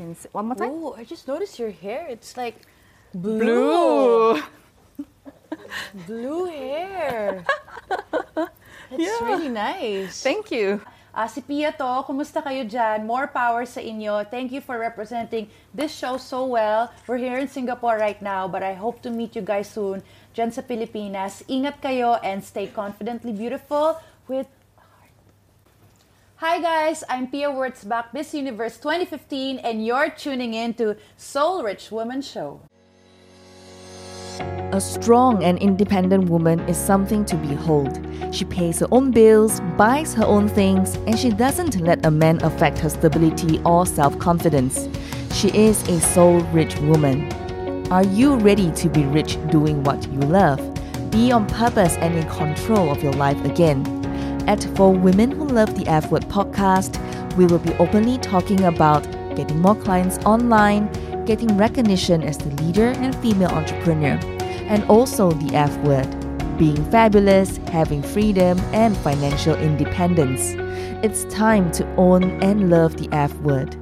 can see. One more time. Oh, I just noticed your hair. It's like Blue. blue hair. It's Yeah. really nice. Thank you. Ah, si Pia to, kumusta kayo dyan? More power sa inyo. Thank you for representing this show so well. We're here in Singapore right now, but I hope to meet you guys soon dyan sa Pilipinas. Ingat kayo and stay confidently beautiful with. Hi guys, I'm Pia Wurtzbach, Miss Universe 2015, and you're tuning in to Soul Rich Woman Show. A strong and independent woman is something to behold. She pays her own bills, buys her own things, and she doesn't let a man affect her stability or self confidence. She is a soul rich woman. Are you ready to be rich doing what you love? Be on purpose and in control of your life again. At For Women Who Love the F Word podcast, we will be openly talking about getting more clients online, getting recognition as the leader and female entrepreneur, and also the F word being fabulous, having freedom, and financial independence. It's time to own and love the F word.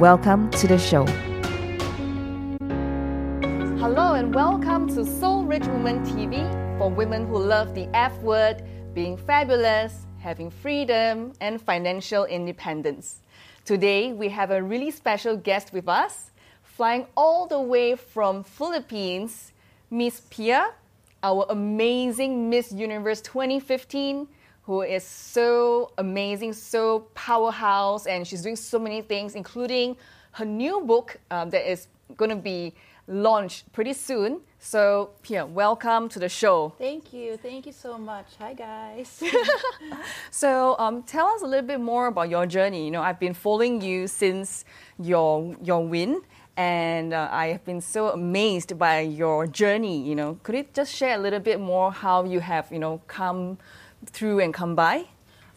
Welcome to the show. Hello and welcome to Soul Rich Woman TV for women who love the F word, being fabulous, having freedom, and financial independence. Today we have a really special guest with us, flying all the way from Philippines, Miss Pia, our amazing Miss Universe 2015, who is so amazing, so powerhouse, and she's doing so many things, including her new book um, that is going to be launched pretty soon. So, Pia, welcome to the show. Thank you. Thank you so much. Hi guys. So, um, tell us a little bit more about your journey. You know, I've been following you since your your win, and uh, I have been so amazed by your journey. You know, could you just share a little bit more how you have you know come through and come by?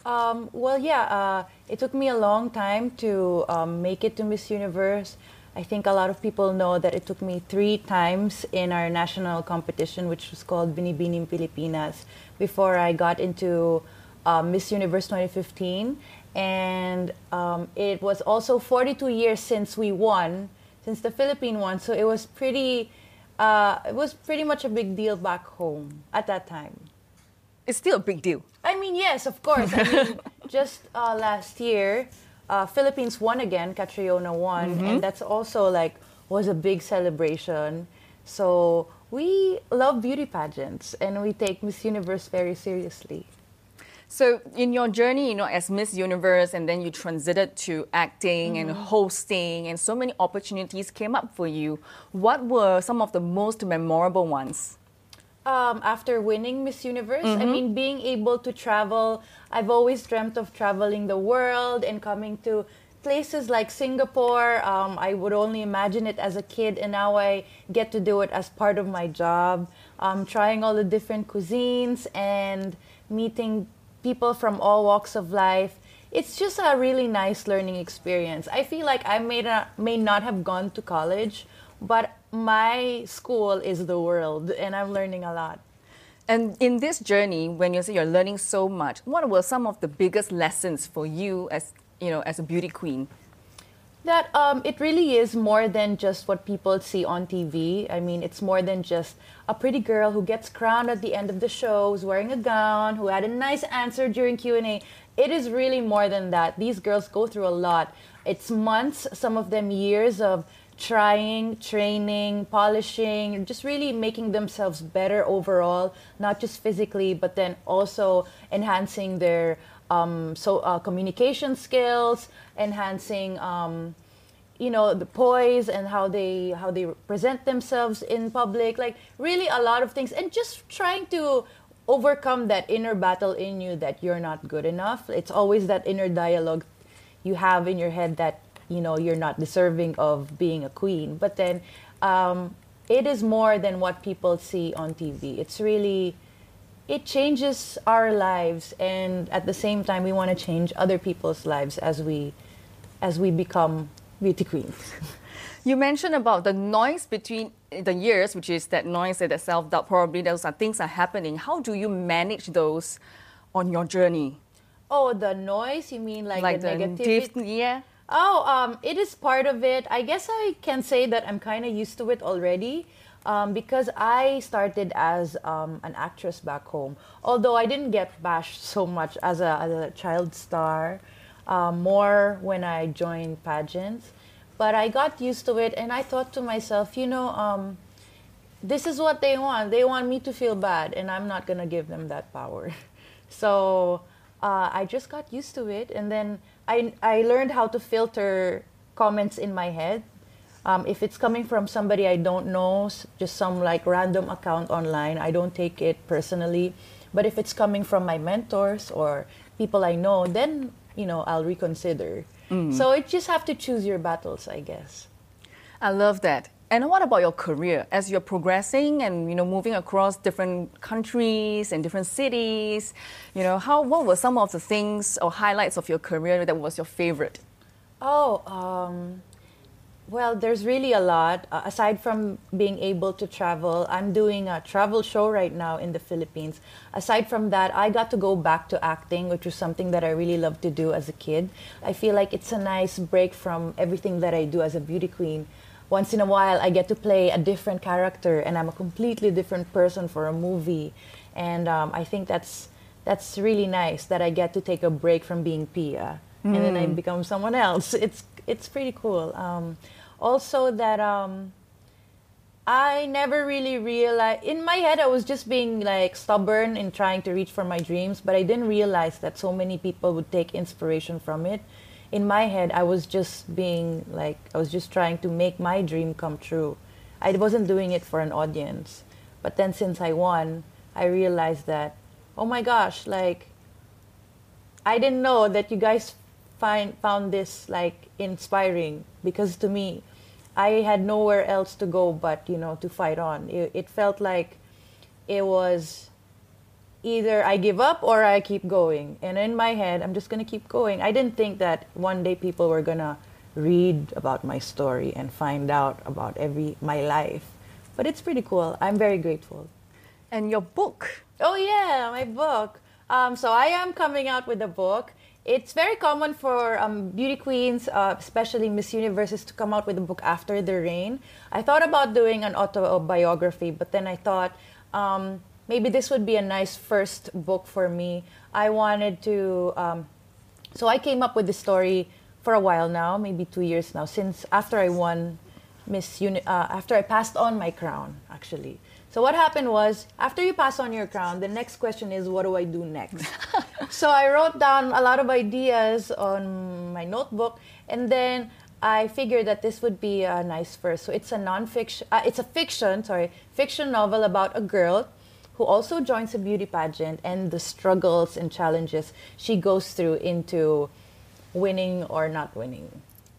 Um, well, yeah, uh, it took me a long time to um, make it to Miss Universe. I think a lot of people know that it took me three times in our national competition, which was called Binibining Pilipinas, before I got into uh, Miss Universe 2015. And um, it was also 42 years since we won, since the Philippine won. So it was pretty, uh, it was pretty much a big deal back home at that time. It's still a big deal. I mean, yes, of course. I mean, just uh, last year, uh, Philippines won again. Catriona won, and that's also like was a big celebration. So we love beauty pageants, and we take Miss Universe very seriously. So, in your journey, you know, as Miss Universe, and then you transited to acting and hosting, and so many opportunities came up for you. What were some of the most memorable ones? Um, after winning Miss Universe. I mean, being able to travel, I've always dreamt of traveling the world and coming to places like Singapore. Um, I would only imagine it as a kid, and now I get to do it as part of my job. Um, trying all the different cuisines and meeting people from all walks of life. It's just a really nice learning experience. I feel like I may not, may not have gone to college, but my school is the world, and I'm learning a lot. And in this journey, when you say you're learning so much, what were some of the biggest lessons for you as you know as a beauty queen? That um, it really is more than just what people see on TV. I mean, it's more than just a pretty girl who gets crowned at the end of the show, who's wearing a gown, who had a nice answer during Q and A. It is really more than that. These girls go through a lot. It's months, some of them years of trying, training, polishing, just really making themselves better overall, not just physically, but then also enhancing their um, so uh, communication skills, enhancing um, you know the poise and how they how they present themselves in public, like really a lot of things, and just trying to overcome that inner battle in you that you're not good enough. It's always that inner dialogue you have in your head that you know you're not deserving of being a queen but then um, it is more than what people see on tv it's really it changes our lives and at the same time we want to change other people's lives as we as we become beauty queens You mentioned about the noise between the years, which is that noise and that self doubt. Probably those are things are happening. How do you manage those on your journey? oh the noise you mean like, Like the, the negativity yeah. Oh, um, it is part of it. I guess I can say that I'm kind of used to it already. Um, because I started as um, an actress back home. Although I didn't get bashed so much as a, as a child star, uh, more when I joined pageants. But I got used to it and I thought to myself, you know, um, this is what they want. They want me to feel bad, and I'm not going to give them that power. so uh, I just got used to it. And then I, I learned how to filter comments in my head um, if it's coming from somebody I don't know, just some like random account online, I don't take it personally. But if it's coming from my mentors or people I know, then you know I'll reconsider. Mm. So it just have to choose your battles, I guess. I love that. And what about your career as you're progressing and you know moving across different countries and different cities? You know, how what were some of the things or highlights of your career that was your favorite? Oh, um, well, there's really a lot. Uh, aside from being able to travel, I'm doing a travel show right now in the Philippines. Aside from that, I got to go back to acting, which was something that I really loved to do as a kid. I feel like it's a nice break from everything that I do as a beauty queen. Once in a while, I get to play a different character, and I'm a completely different person for a movie. And um, I think that's that's really nice that I get to take a break from being Pia, mm. and then I hmm. become someone else. It's it's pretty cool. Um, also, that um, I never really realized. In my head, I was just being like stubborn in trying to reach for my dreams, but I didn't realize that so many people would take inspiration from it. In my head, I was just being like, I was just trying to make my dream come true. I wasn't doing it for an audience. But then since I won, I realized that, oh my gosh, like, I didn't know that you guys find found this like inspiring because to me I had nowhere else to go but you know to fight on it, it felt like it was either I give up or I keep going. And in my head I'm just gonna keep going. I didn't think that one day people were gonna read about my story and find out about every my life. But it's pretty cool. I'm very grateful. And your book. Oh yeah my book. Um, so I am coming out with a book. It's very common for um, beauty queens, uh, especially Miss Universes, to come out with a book after the reign. I thought about doing an autobiography, but then I thought um, maybe this would be a nice first book for me. I wanted to, um, so I came up with the story for a while now, maybe two years now, since after I won Miss Uni- uh, after I passed on my crown, actually. So what happened was, after you pass on your crown, the next question is, what do I do next? so I wrote down a lot of ideas on my notebook, and then I figured that this would be a nice first. So it's a nonfiction, uh, it's a fiction, sorry, fiction novel about a girl who also joins a beauty pageant and the struggles and challenges she goes through into winning or not winning.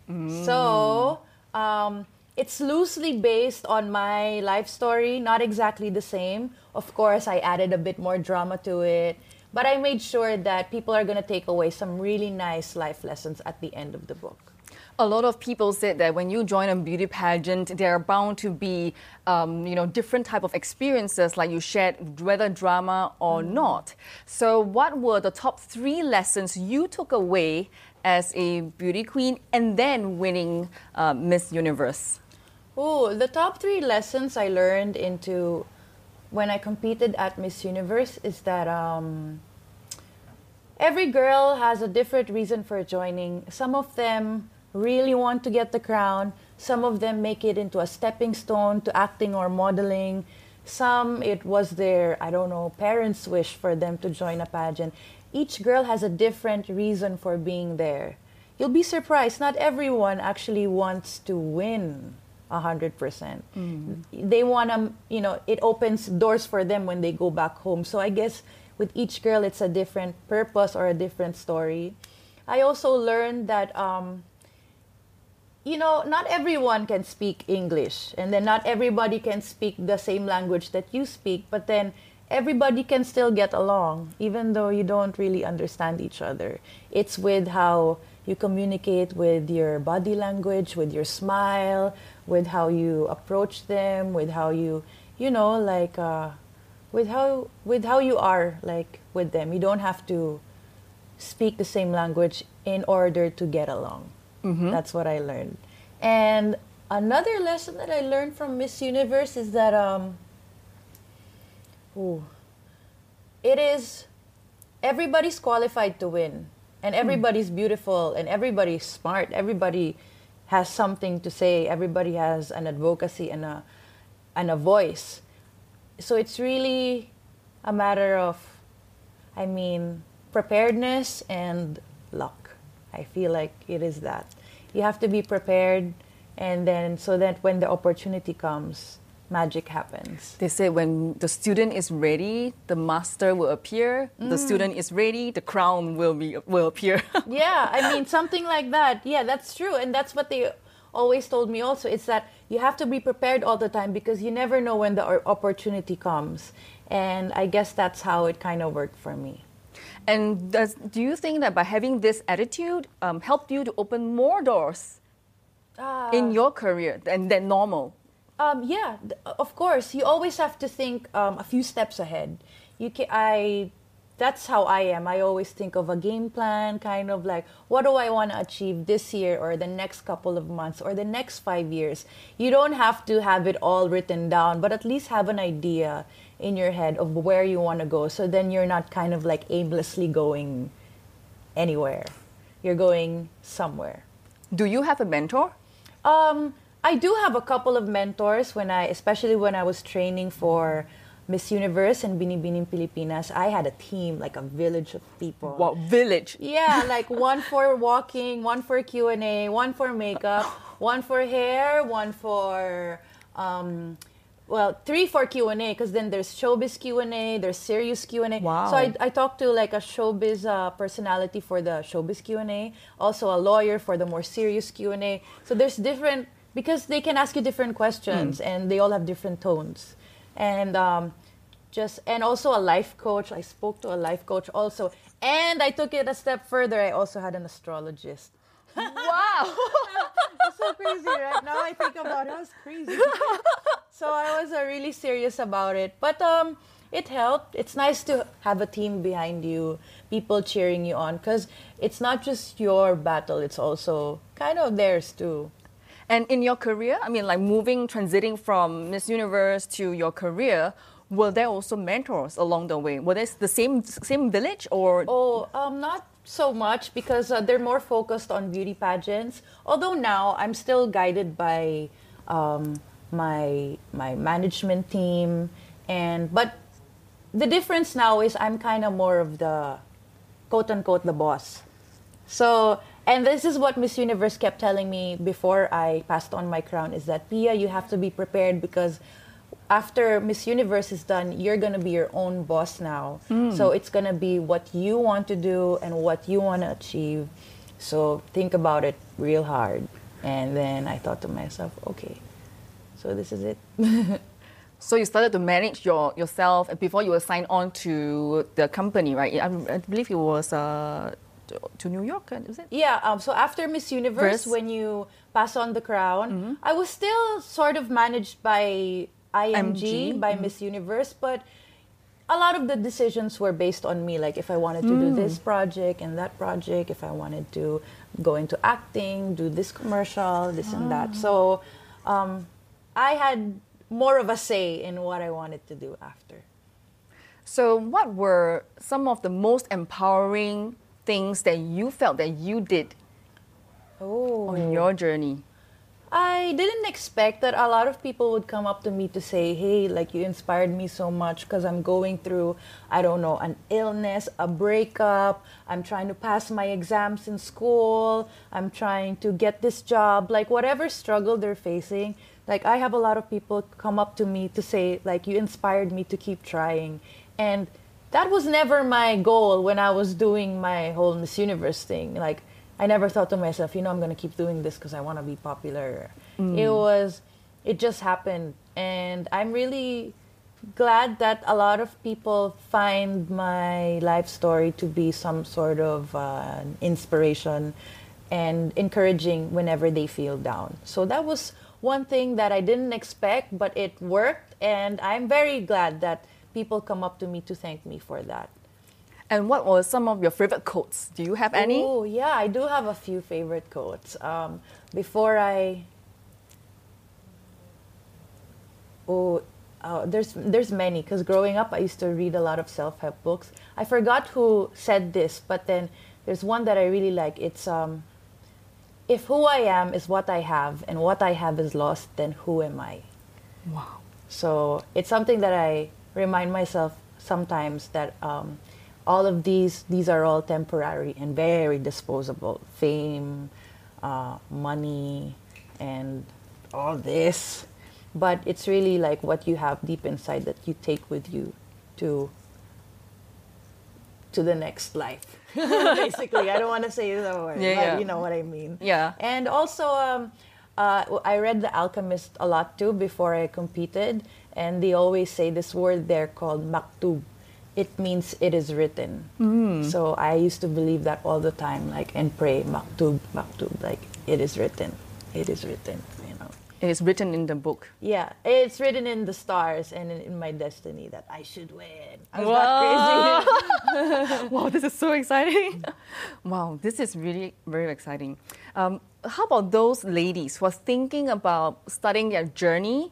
Mm. So um, it's loosely based on my life story, not exactly the same. Of course, I added a bit more drama to it, but I made sure that people are going to take away some really nice life lessons at the end of the book. A lot of people said that when you join a beauty pageant, there are bound to be, um, you know, different type of experiences, like you shared, whether drama or mm. not. So, what were the top three lessons you took away as a beauty queen and then winning uh, Miss Universe? Oh, the top three lessons I learned into when I competed at Miss Universe is that um, every girl has a different reason for joining. Some of them really want to get the crown. Some of them make it into a stepping stone to acting or modeling. Some, it was their, I don't know, parents' wish for them to join a pageant. Each girl has a different reason for being there. You'll be surprised, not everyone actually wants to win a hundred percent. Mm-hmm. They want to, you know, it opens doors for them when they go back home. So I guess with each girl, it's a different purpose or a different story. I also learned that, um, you know, not everyone can speak English, and then not everybody can speak the same language that you speak, but then everybody can still get along, even though you don't really understand each other. It's with how you communicate with your body language, with your smile, with how you approach them, with how you, you know, like, uh, with how with how you are like with them. You don't have to speak the same language in order to get along. That's what I learned. And another lesson that I learned from Miss Universe is that um, ooh, it is everybody's qualified to win, and everybody's beautiful, and everybody's smart. Everybody has something to say. Everybody has an advocacy and a and a voice. So it's really a matter of, I mean, preparedness and luck. I feel like it is that. You have to be prepared, and then so that when the opportunity comes, magic happens. They say when the student is ready, the master will appear. The mm. student is ready, the crown will be will appear. yeah, I mean something like that. Yeah, that's true, and that's what they always told me. Also, it's that you have to be prepared all the time because you never know when the opportunity comes, and I guess that's how it kind of worked for me. And does, do you think that by having this attitude um, helped you to open more doors in your career than, than normal? Um, yeah, th- of course. You always have to think um, a few steps ahead. You can, I, that's how I am. I always think of a game plan, kind of like what do I want to achieve this year or the next couple of months or the next five years. You don't have to have it all written down, but at least have an idea in your head of where you want to go. So then you're not kind of like aimlessly going anywhere. You're going somewhere. Do you have a mentor? Um, I do have a couple of mentors when I, especially when I was training for Miss Universe and Binibining Pilipinas. I had a team, like a village of people. What village? Yeah, like one for walking, one for Q and A, one for makeup, one for hair, one for, um, well, three for Q and A because then there's showbiz Q and A, there's serious Q and A. Wow. So I, I talked to like a showbiz uh, personality for the showbiz Q and A, also a lawyer for the more serious Q and A. So there's different because they can ask you different questions and they all have different tones, and um, just and also a life coach. I spoke to a life coach also, and I took it a step further. I also had an astrologist. Wow! It's so crazy, right? Now I think about it, it was crazy. so I was uh, really serious about it, but um, it helped. It's nice to have a team behind you, people cheering you on, because it's not just your battle; it's also kind of theirs too. And in your career, I mean, like moving, transiting from Miss Universe to your career, were there also mentors along the way? Were they the same same village or? Oh, um, not so much because uh, they're more focused on beauty pageants. Although now I'm still guided by um, my my management team, and but the difference now is I'm kind of more of the quote unquote the boss. So, and this is what Miss Universe kept telling me before I passed on my crown is that Pia, you have to be prepared because after Miss Universe is done, you're gonna be your own boss now. So it's gonna be what you want to do and what you want to achieve. So think about it real hard. And then I thought to myself, okay, so this is it. So you started to manage your yourself before you were signed on to the company, right? I, I believe it was uh, to, to New York, uh, is it? Yeah, um, so after Miss Universe, Verse. when you pass on the crown, I was still sort of managed by IMG, MG, by mm-hmm. Miss Universe, but a lot of the decisions were based on me. Like if I wanted to do mm. this project and that project, if I wanted to go into acting, do this commercial, this and that. Ah. So um, I had more of a say in what I wanted to do after. So what were some of the most empowering things that you felt that you did Oh. on your journey? I didn't expect that a lot of people would come up to me to say, "Hey, like you inspired me so much because I'm going through, I don't know, an illness, a breakup. I'm trying to pass my exams in school. I'm trying to get this job. Like whatever struggle they're facing, like I have a lot of people come up to me to say, like you inspired me to keep trying." And that was never my goal when I was doing my whole Miss Universe thing. Like I never thought to myself, you know, I'm gonna keep doing this because I want to be popular. It was, it just happened, and I'm really glad that a lot of people find my life story to be some sort of uh, inspiration and encouraging whenever they feel down. So that was one thing that I didn't expect, but it worked, and I'm very glad that people come up to me to thank me for that. And what were some of your favorite quotes? Do you have any? Oh, yeah, I do have a few favorite quotes. Um, before I. Oh, uh, there's there's many because growing up I used to read a lot of self help books. I forgot who said this, but then there's one that I really like. It's um, if who I am is what I have and what I have is lost, then who am I? Wow. So it's something that I remind myself sometimes that um, all of these these are all temporary and very disposable. Fame, uh, money, and all this, but it's really like what you have deep inside that you take with you to to the next life. Basically, I don't want to say the word, Yeah, yeah. you know what I mean. Yeah. And also, um, uh, I read The Alchemist a lot too before I competed, and they always say this word there called maktub. It means it is written. So I used to believe that all the time, like and pray maktub, maktub, like it is written, it is written. You know. It is written in the book. Yeah, it's written in the stars and in, my destiny that I should win. I was Wow. crazy. wow, this is so exciting. wow, this is really very exciting. Um, how about those ladies who are thinking about starting their journey,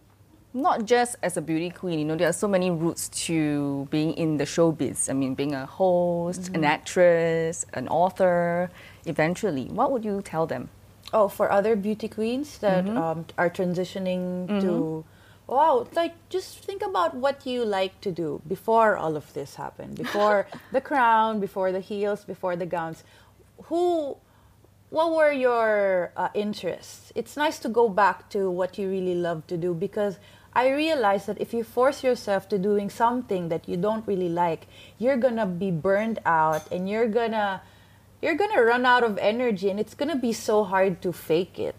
not just as a beauty queen? You know, there are so many routes to being in the showbiz. I mean, being a host, an actress, an author, eventually. What would you tell them? Oh, for other beauty queens that Mm-hmm. um, are transitioning to, wow, like just think about what you like to do before all of this happened, before the crown, before the heels, before the gowns. Who, what were your uh, interests? It's nice to go back to what you really love to do because I realized that if you force yourself to doing something that you don't really like, you're gonna be burned out and you're gonna you're gonna run out of energy and it's gonna be so hard to fake it.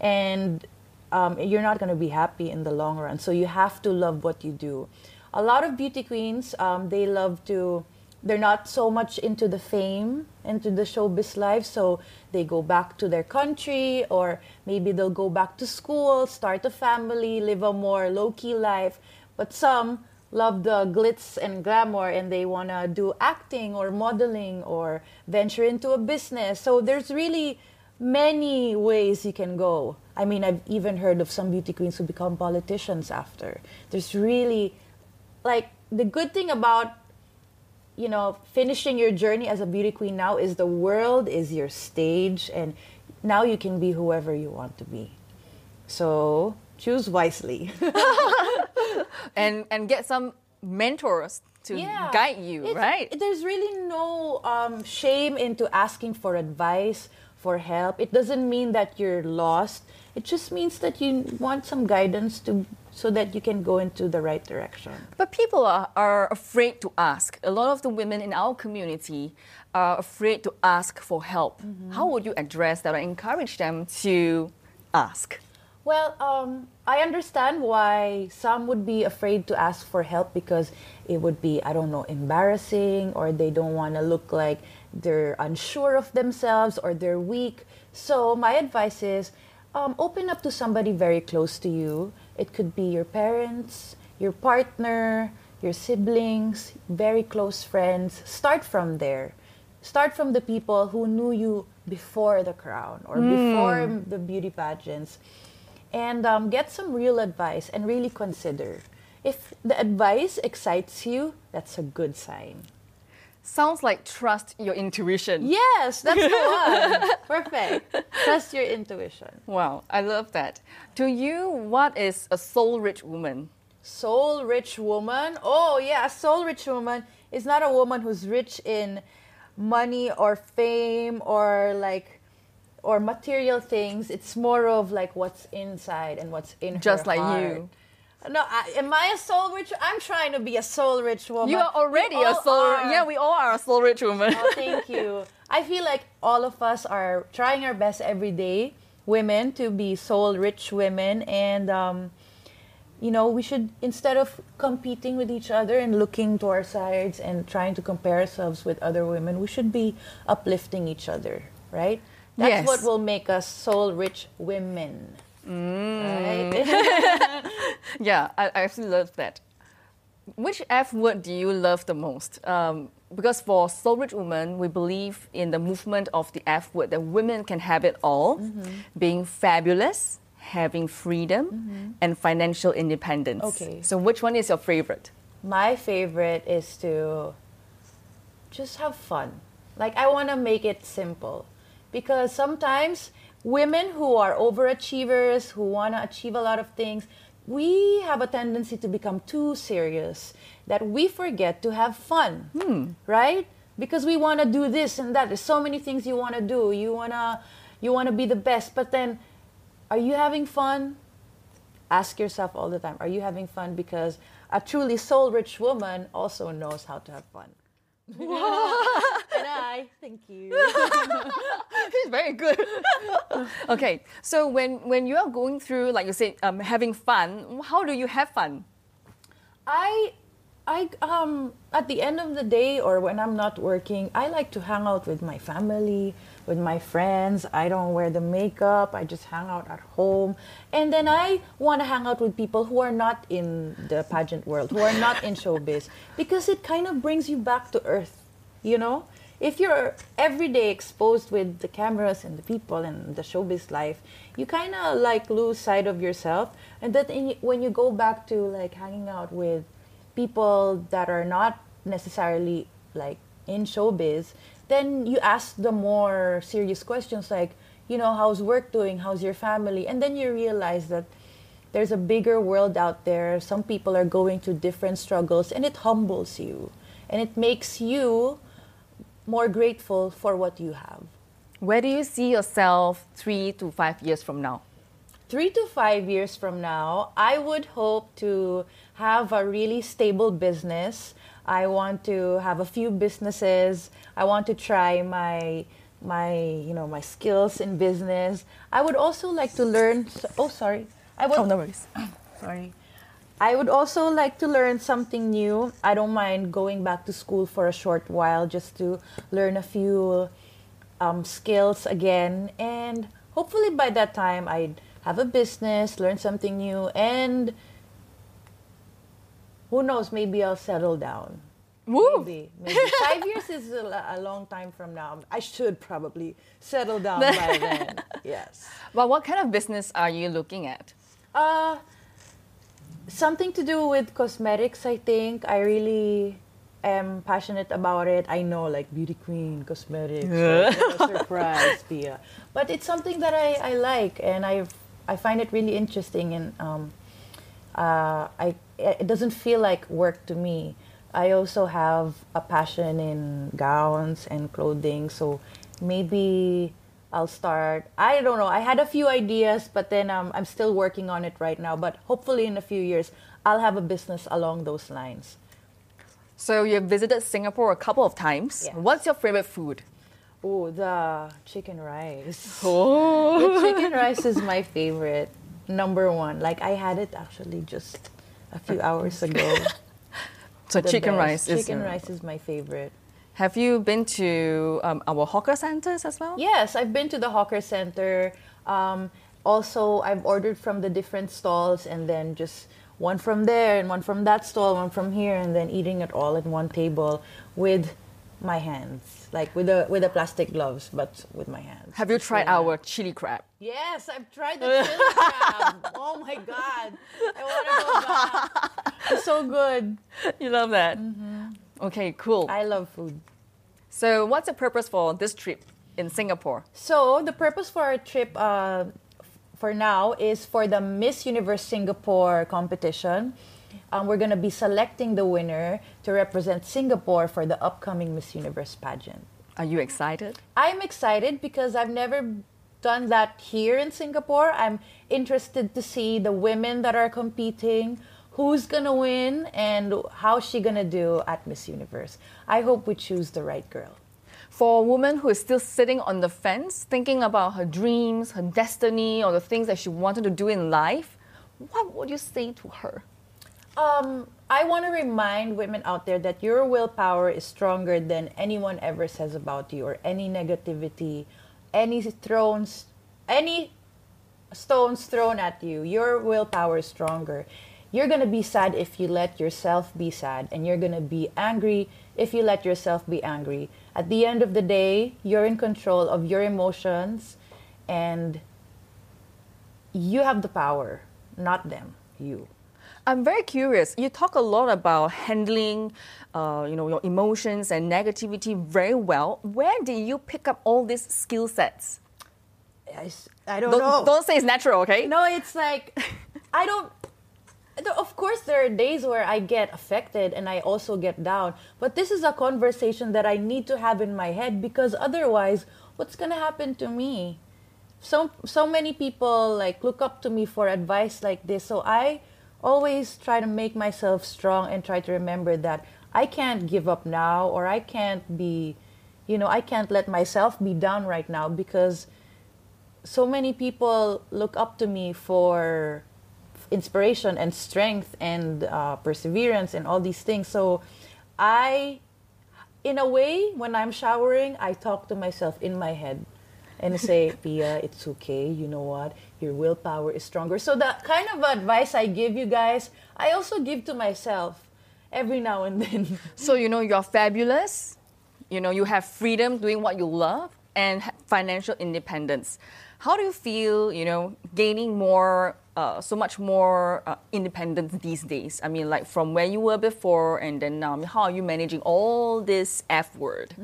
And um, you're not gonna be happy in the long run. So you have to love what you do. A lot of beauty queens um, they love to they're not so much into the fame into the showbiz life so they go back to their country or maybe they'll go back to school start a family live a more low-key life but some love the glitz and glamour and they want to do acting or modeling or venture into a business. So there's really many ways you can go. I mean, I've even heard of some beauty queens who become politicians after. There's really like the good thing about you know finishing your journey as a beauty queen now is the world is your stage and now you can be whoever you want to be. So, choose wisely. And, and get some mentors to guide you, It's- right? There's really no um, shame into asking for advice, for help. It doesn't mean that you're lost. It just means that you want some guidance to so that you can go into the right direction. But people are, are afraid to ask. A lot of the women in our community are afraid to ask for help. How would you address that or encourage them to ask? Well, um, I understand why some would be afraid to ask for help because it would be, I don't know, embarrassing or they don't want to look like they're unsure of themselves or they're weak. So, my advice is um, open up to somebody very close to you. It could be your parents, your partner, your siblings, very close friends. Start from there. Start from the people who knew you before the crown or before the beauty pageants and um, get some real advice and really consider. If the advice excites you, that's a good sign. Sounds like trust your intuition. Yes, that's the one. Perfect. Trust your intuition. Wow, I love that. To you, what is a soul rich woman? Soul rich woman. Oh, yeah, a soul rich woman is not a woman who's rich in money or fame or like or material things. It's more of like what's inside and what's in her. Just like heart. you. No, I, am I a soul rich? I'm trying to be a soul rich woman. You are already a soul. are. Yeah, we all are a soul rich woman. Oh, thank you. I feel like all of us are trying our best every day, women, to be soul rich women. And, um, you know, we should, instead of competing with each other and looking to our sides and trying to compare ourselves with other women, we should be uplifting each other, right? That's Yes. what will make us soul rich women. Mm. Right? yeah, I, I absolutely love that. Which F word do you love the most? Um, because for Soul Rich Women, we believe in the movement of the F word that women can have it all, Mm-hmm. being fabulous, having freedom, and financial independence. Mm-hmm. Okay. So, which one is your favorite? My favorite is to just have fun. Like, I want to make it simple. Because sometimes women who are overachievers, who want to achieve a lot of things, we have a tendency to become too serious that we forget to have fun. Hmm. Right? Because we want to do this and that. There's so many things you want to do. You want to you want to be the best, but then are you having fun? ask yourself all the time are you having fun because a truly soul rich woman also knows how to have fun thank you. It's very good. okay, so when when you are going through, like you said, um, having fun, how do you have fun? i i um at the end of the day or when i'm not working i like to hang out with my family with my friends. I don't wear the makeup. I just hang out at home. And then i want to hang out with people who are not in the pageant world who are not in showbiz because it kind of brings you back to earth you know if you're every day exposed with the cameras and the people and the showbiz life you kind of like lose sight of yourself. And that in, when you go back to like hanging out with people that are not necessarily like in showbiz then you ask the more serious questions like you know how's work doing? How's your family? And then you realize that there's a bigger world out there. Some people are going through different struggles and it humbles you. And it makes you more grateful for what you have Where do you see yourself three to five years from now? three to five years from now, I would hope to have a really stable business. I want to have a few businesses. I want to try my my you know my skills in business. I would also like to learn. Oh, sorry. I would. Oh, no worries. Sorry. I would also like to learn something new. I don't mind going back to school for a short while just to learn a few um, skills again. And hopefully by that time, I'd have a business, learn something new, and who knows, maybe I'll settle down. Woo! Maybe, maybe. Five years is a, a long time from now. I should probably settle down by then. Yes. Well, what kind of business are you looking at? Uh, something to do with cosmetics, I think. I really am passionate about it. I know, like beauty queen, cosmetics, like, you surprise, Pia. But it's something that I, I like, and I I find it really interesting, and um, uh, I it doesn't feel like work to me. I also have a passion in gowns and clothing, so maybe I'll start. I don't know. I had a few ideas, but then um, I'm still working on it right now. But hopefully, in a few years, I'll have a business along those lines. So you've visited Singapore a couple of times. Yes. What's your favorite food? Oh, the chicken rice. Oh, the chicken rice is my favorite, number one. Like I had it actually just a few hours ago. so The chicken best. rice is. Chicken rice is my favorite. Have you been to um, our hawker centers as well? Yes, I've been to the hawker center. Um, also, I've ordered from the different stalls and then just one from there and one from that stall, one from here, and then eating it all at one table with my hands, like with the with the plastic gloves, but with my hands. Have you tried Yeah. our chili crab? Yes, I've tried the chili crab. Oh my god, I want to go back. It's so good. you love that. Okay, cool. I love food. so, what's the purpose for this trip in Singapore? So the purpose for our trip uh, for now is for the Miss Universe Singapore competition. Um, we're going to be selecting the winner to represent Singapore for the upcoming Miss Universe pageant. Are you excited? I'm excited because I've never done that here in Singapore. I'm interested to see the women that are competing, who's gonna win, and how's she gonna do at Miss Universe. I hope we choose the right girl. For a woman who is still sitting on the fence, thinking about her dreams, her destiny, or the things that she wanted to do in life, what would you say to her? Um, I want to remind women out there that your willpower is stronger than anyone ever says about you, or any negativity, any thrones, any stones thrown at you. Your willpower is stronger. You're going to be sad if you let yourself be sad, and you're going to be angry if you let yourself be angry. At the end of the day, you're in control of your emotions, and you have the power, not them, you. I'm very curious. You talk a lot about handling, uh, you know, your emotions and negativity very well. Where did you pick up all these skill sets? I don't, Don't, know. don't say it's natural, okay? No, it's like I don't. Of course, there are days where I get affected and I also get down. But this is a conversation that I need to have in my head because otherwise, what's gonna happen to me? So so many people like look up to me for advice like this. So I always try to make myself strong and try to remember that I can't give up now or I can't be, you know, I can't let myself be down right now because so many people look up to me for inspiration and strength and uh, perseverance and all these things. So I, in a way, when I'm showering, I talk to myself in my head and say, Pia, it's okay. You know what? Your willpower is stronger. So the kind of advice I give you guys, I also give to myself every now and then. So, you know, you're fabulous. You know, you have freedom doing what you love and financial independence. How do you feel, you know, gaining more, uh, so much more uh, independence these days? I mean, like from where you were before and then now, I mean, how are you managing all this F word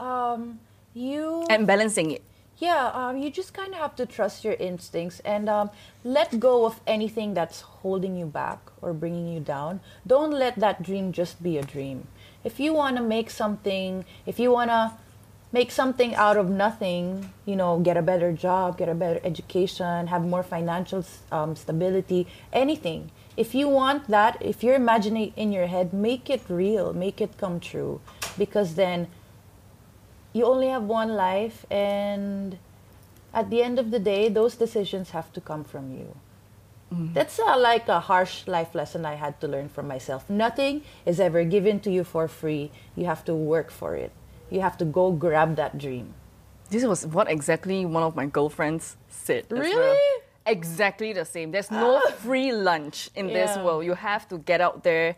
um, you and balancing it? Yeah, um, you just kind of have to trust your instincts and um, let go of anything that's holding you back or bringing you down. Don't let that dream just be a dream. If you want to make something, if you want to make something out of nothing, you know, get a better job, get a better education, have more financial um, stability, anything. If you want that, if you're imagining in your head, make it real, make it come true. Because then you only have one life and at the end of the day those decisions have to come from you. That's uh, like a harsh life lesson i had to learn from myself. Nothing is ever given to you for free. You have to work for it you have to go grab that dream This was what exactly one of my girlfriends said. Really? Exactly the same. There's no free lunch in this world. You have to get out there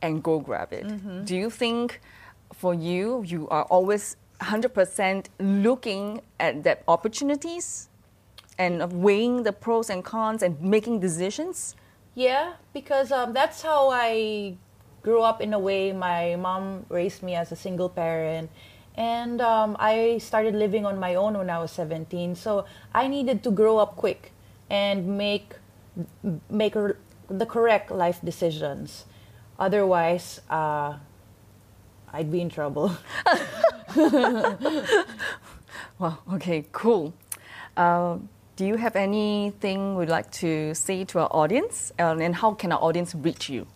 and go grab it. Do you think for you, you are always 100% looking at that opportunities and weighing the pros and cons and making decisions? Yeah, because um, that's how I grew up in a way. My mom raised me as a single parent. And um, I started living on my own when I was 17. So I needed to grow up quick and make, make the correct life decisions. Otherwise, uh, I'd be in trouble. Well, okay, cool. Uh, do you have anything we'd like to say to our audience? Um, and how can our audience reach you?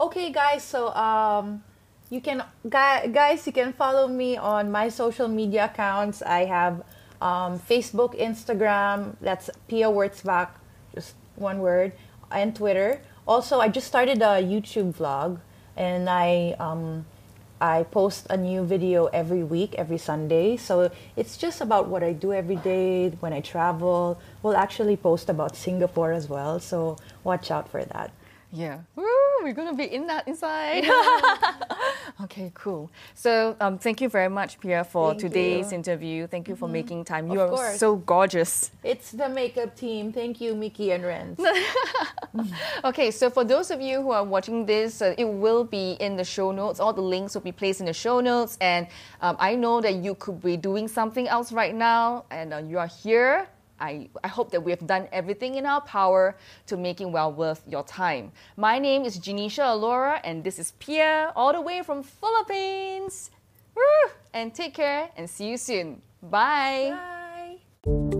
Okay, guys. So, um, you can, guys, you can follow me on my social media accounts. I have um, Facebook, Instagram. That's Pia Wurtzbach, just one word, and Twitter. Also, I just started a YouTube vlog, and I um, I post a new video every week, every Sunday. So it's just about what I do every day when I travel. We'll actually post about Singapore as well. So watch out for that. Yeah. Woo, we're going to be in that inside. okay, cool. So um, thank you very much, Pierre, for Thank today's you. Mm-hmm. interview. Thank you for making time. Of You are course. so gorgeous. It's the makeup team. Thank you, Mickey and Renz. Okay, so for those of you who are watching this, uh, it will be in the show notes. All the links will be placed in the show notes. And um, I know that you could be doing something else right now, and uh, you are here. I, I hope that we have done everything in our power to make it well worth your time. My name is Janisha Alora, and this is Pia, all the way from Philippines. Woo! And take care, and see you soon. Bye. Bye.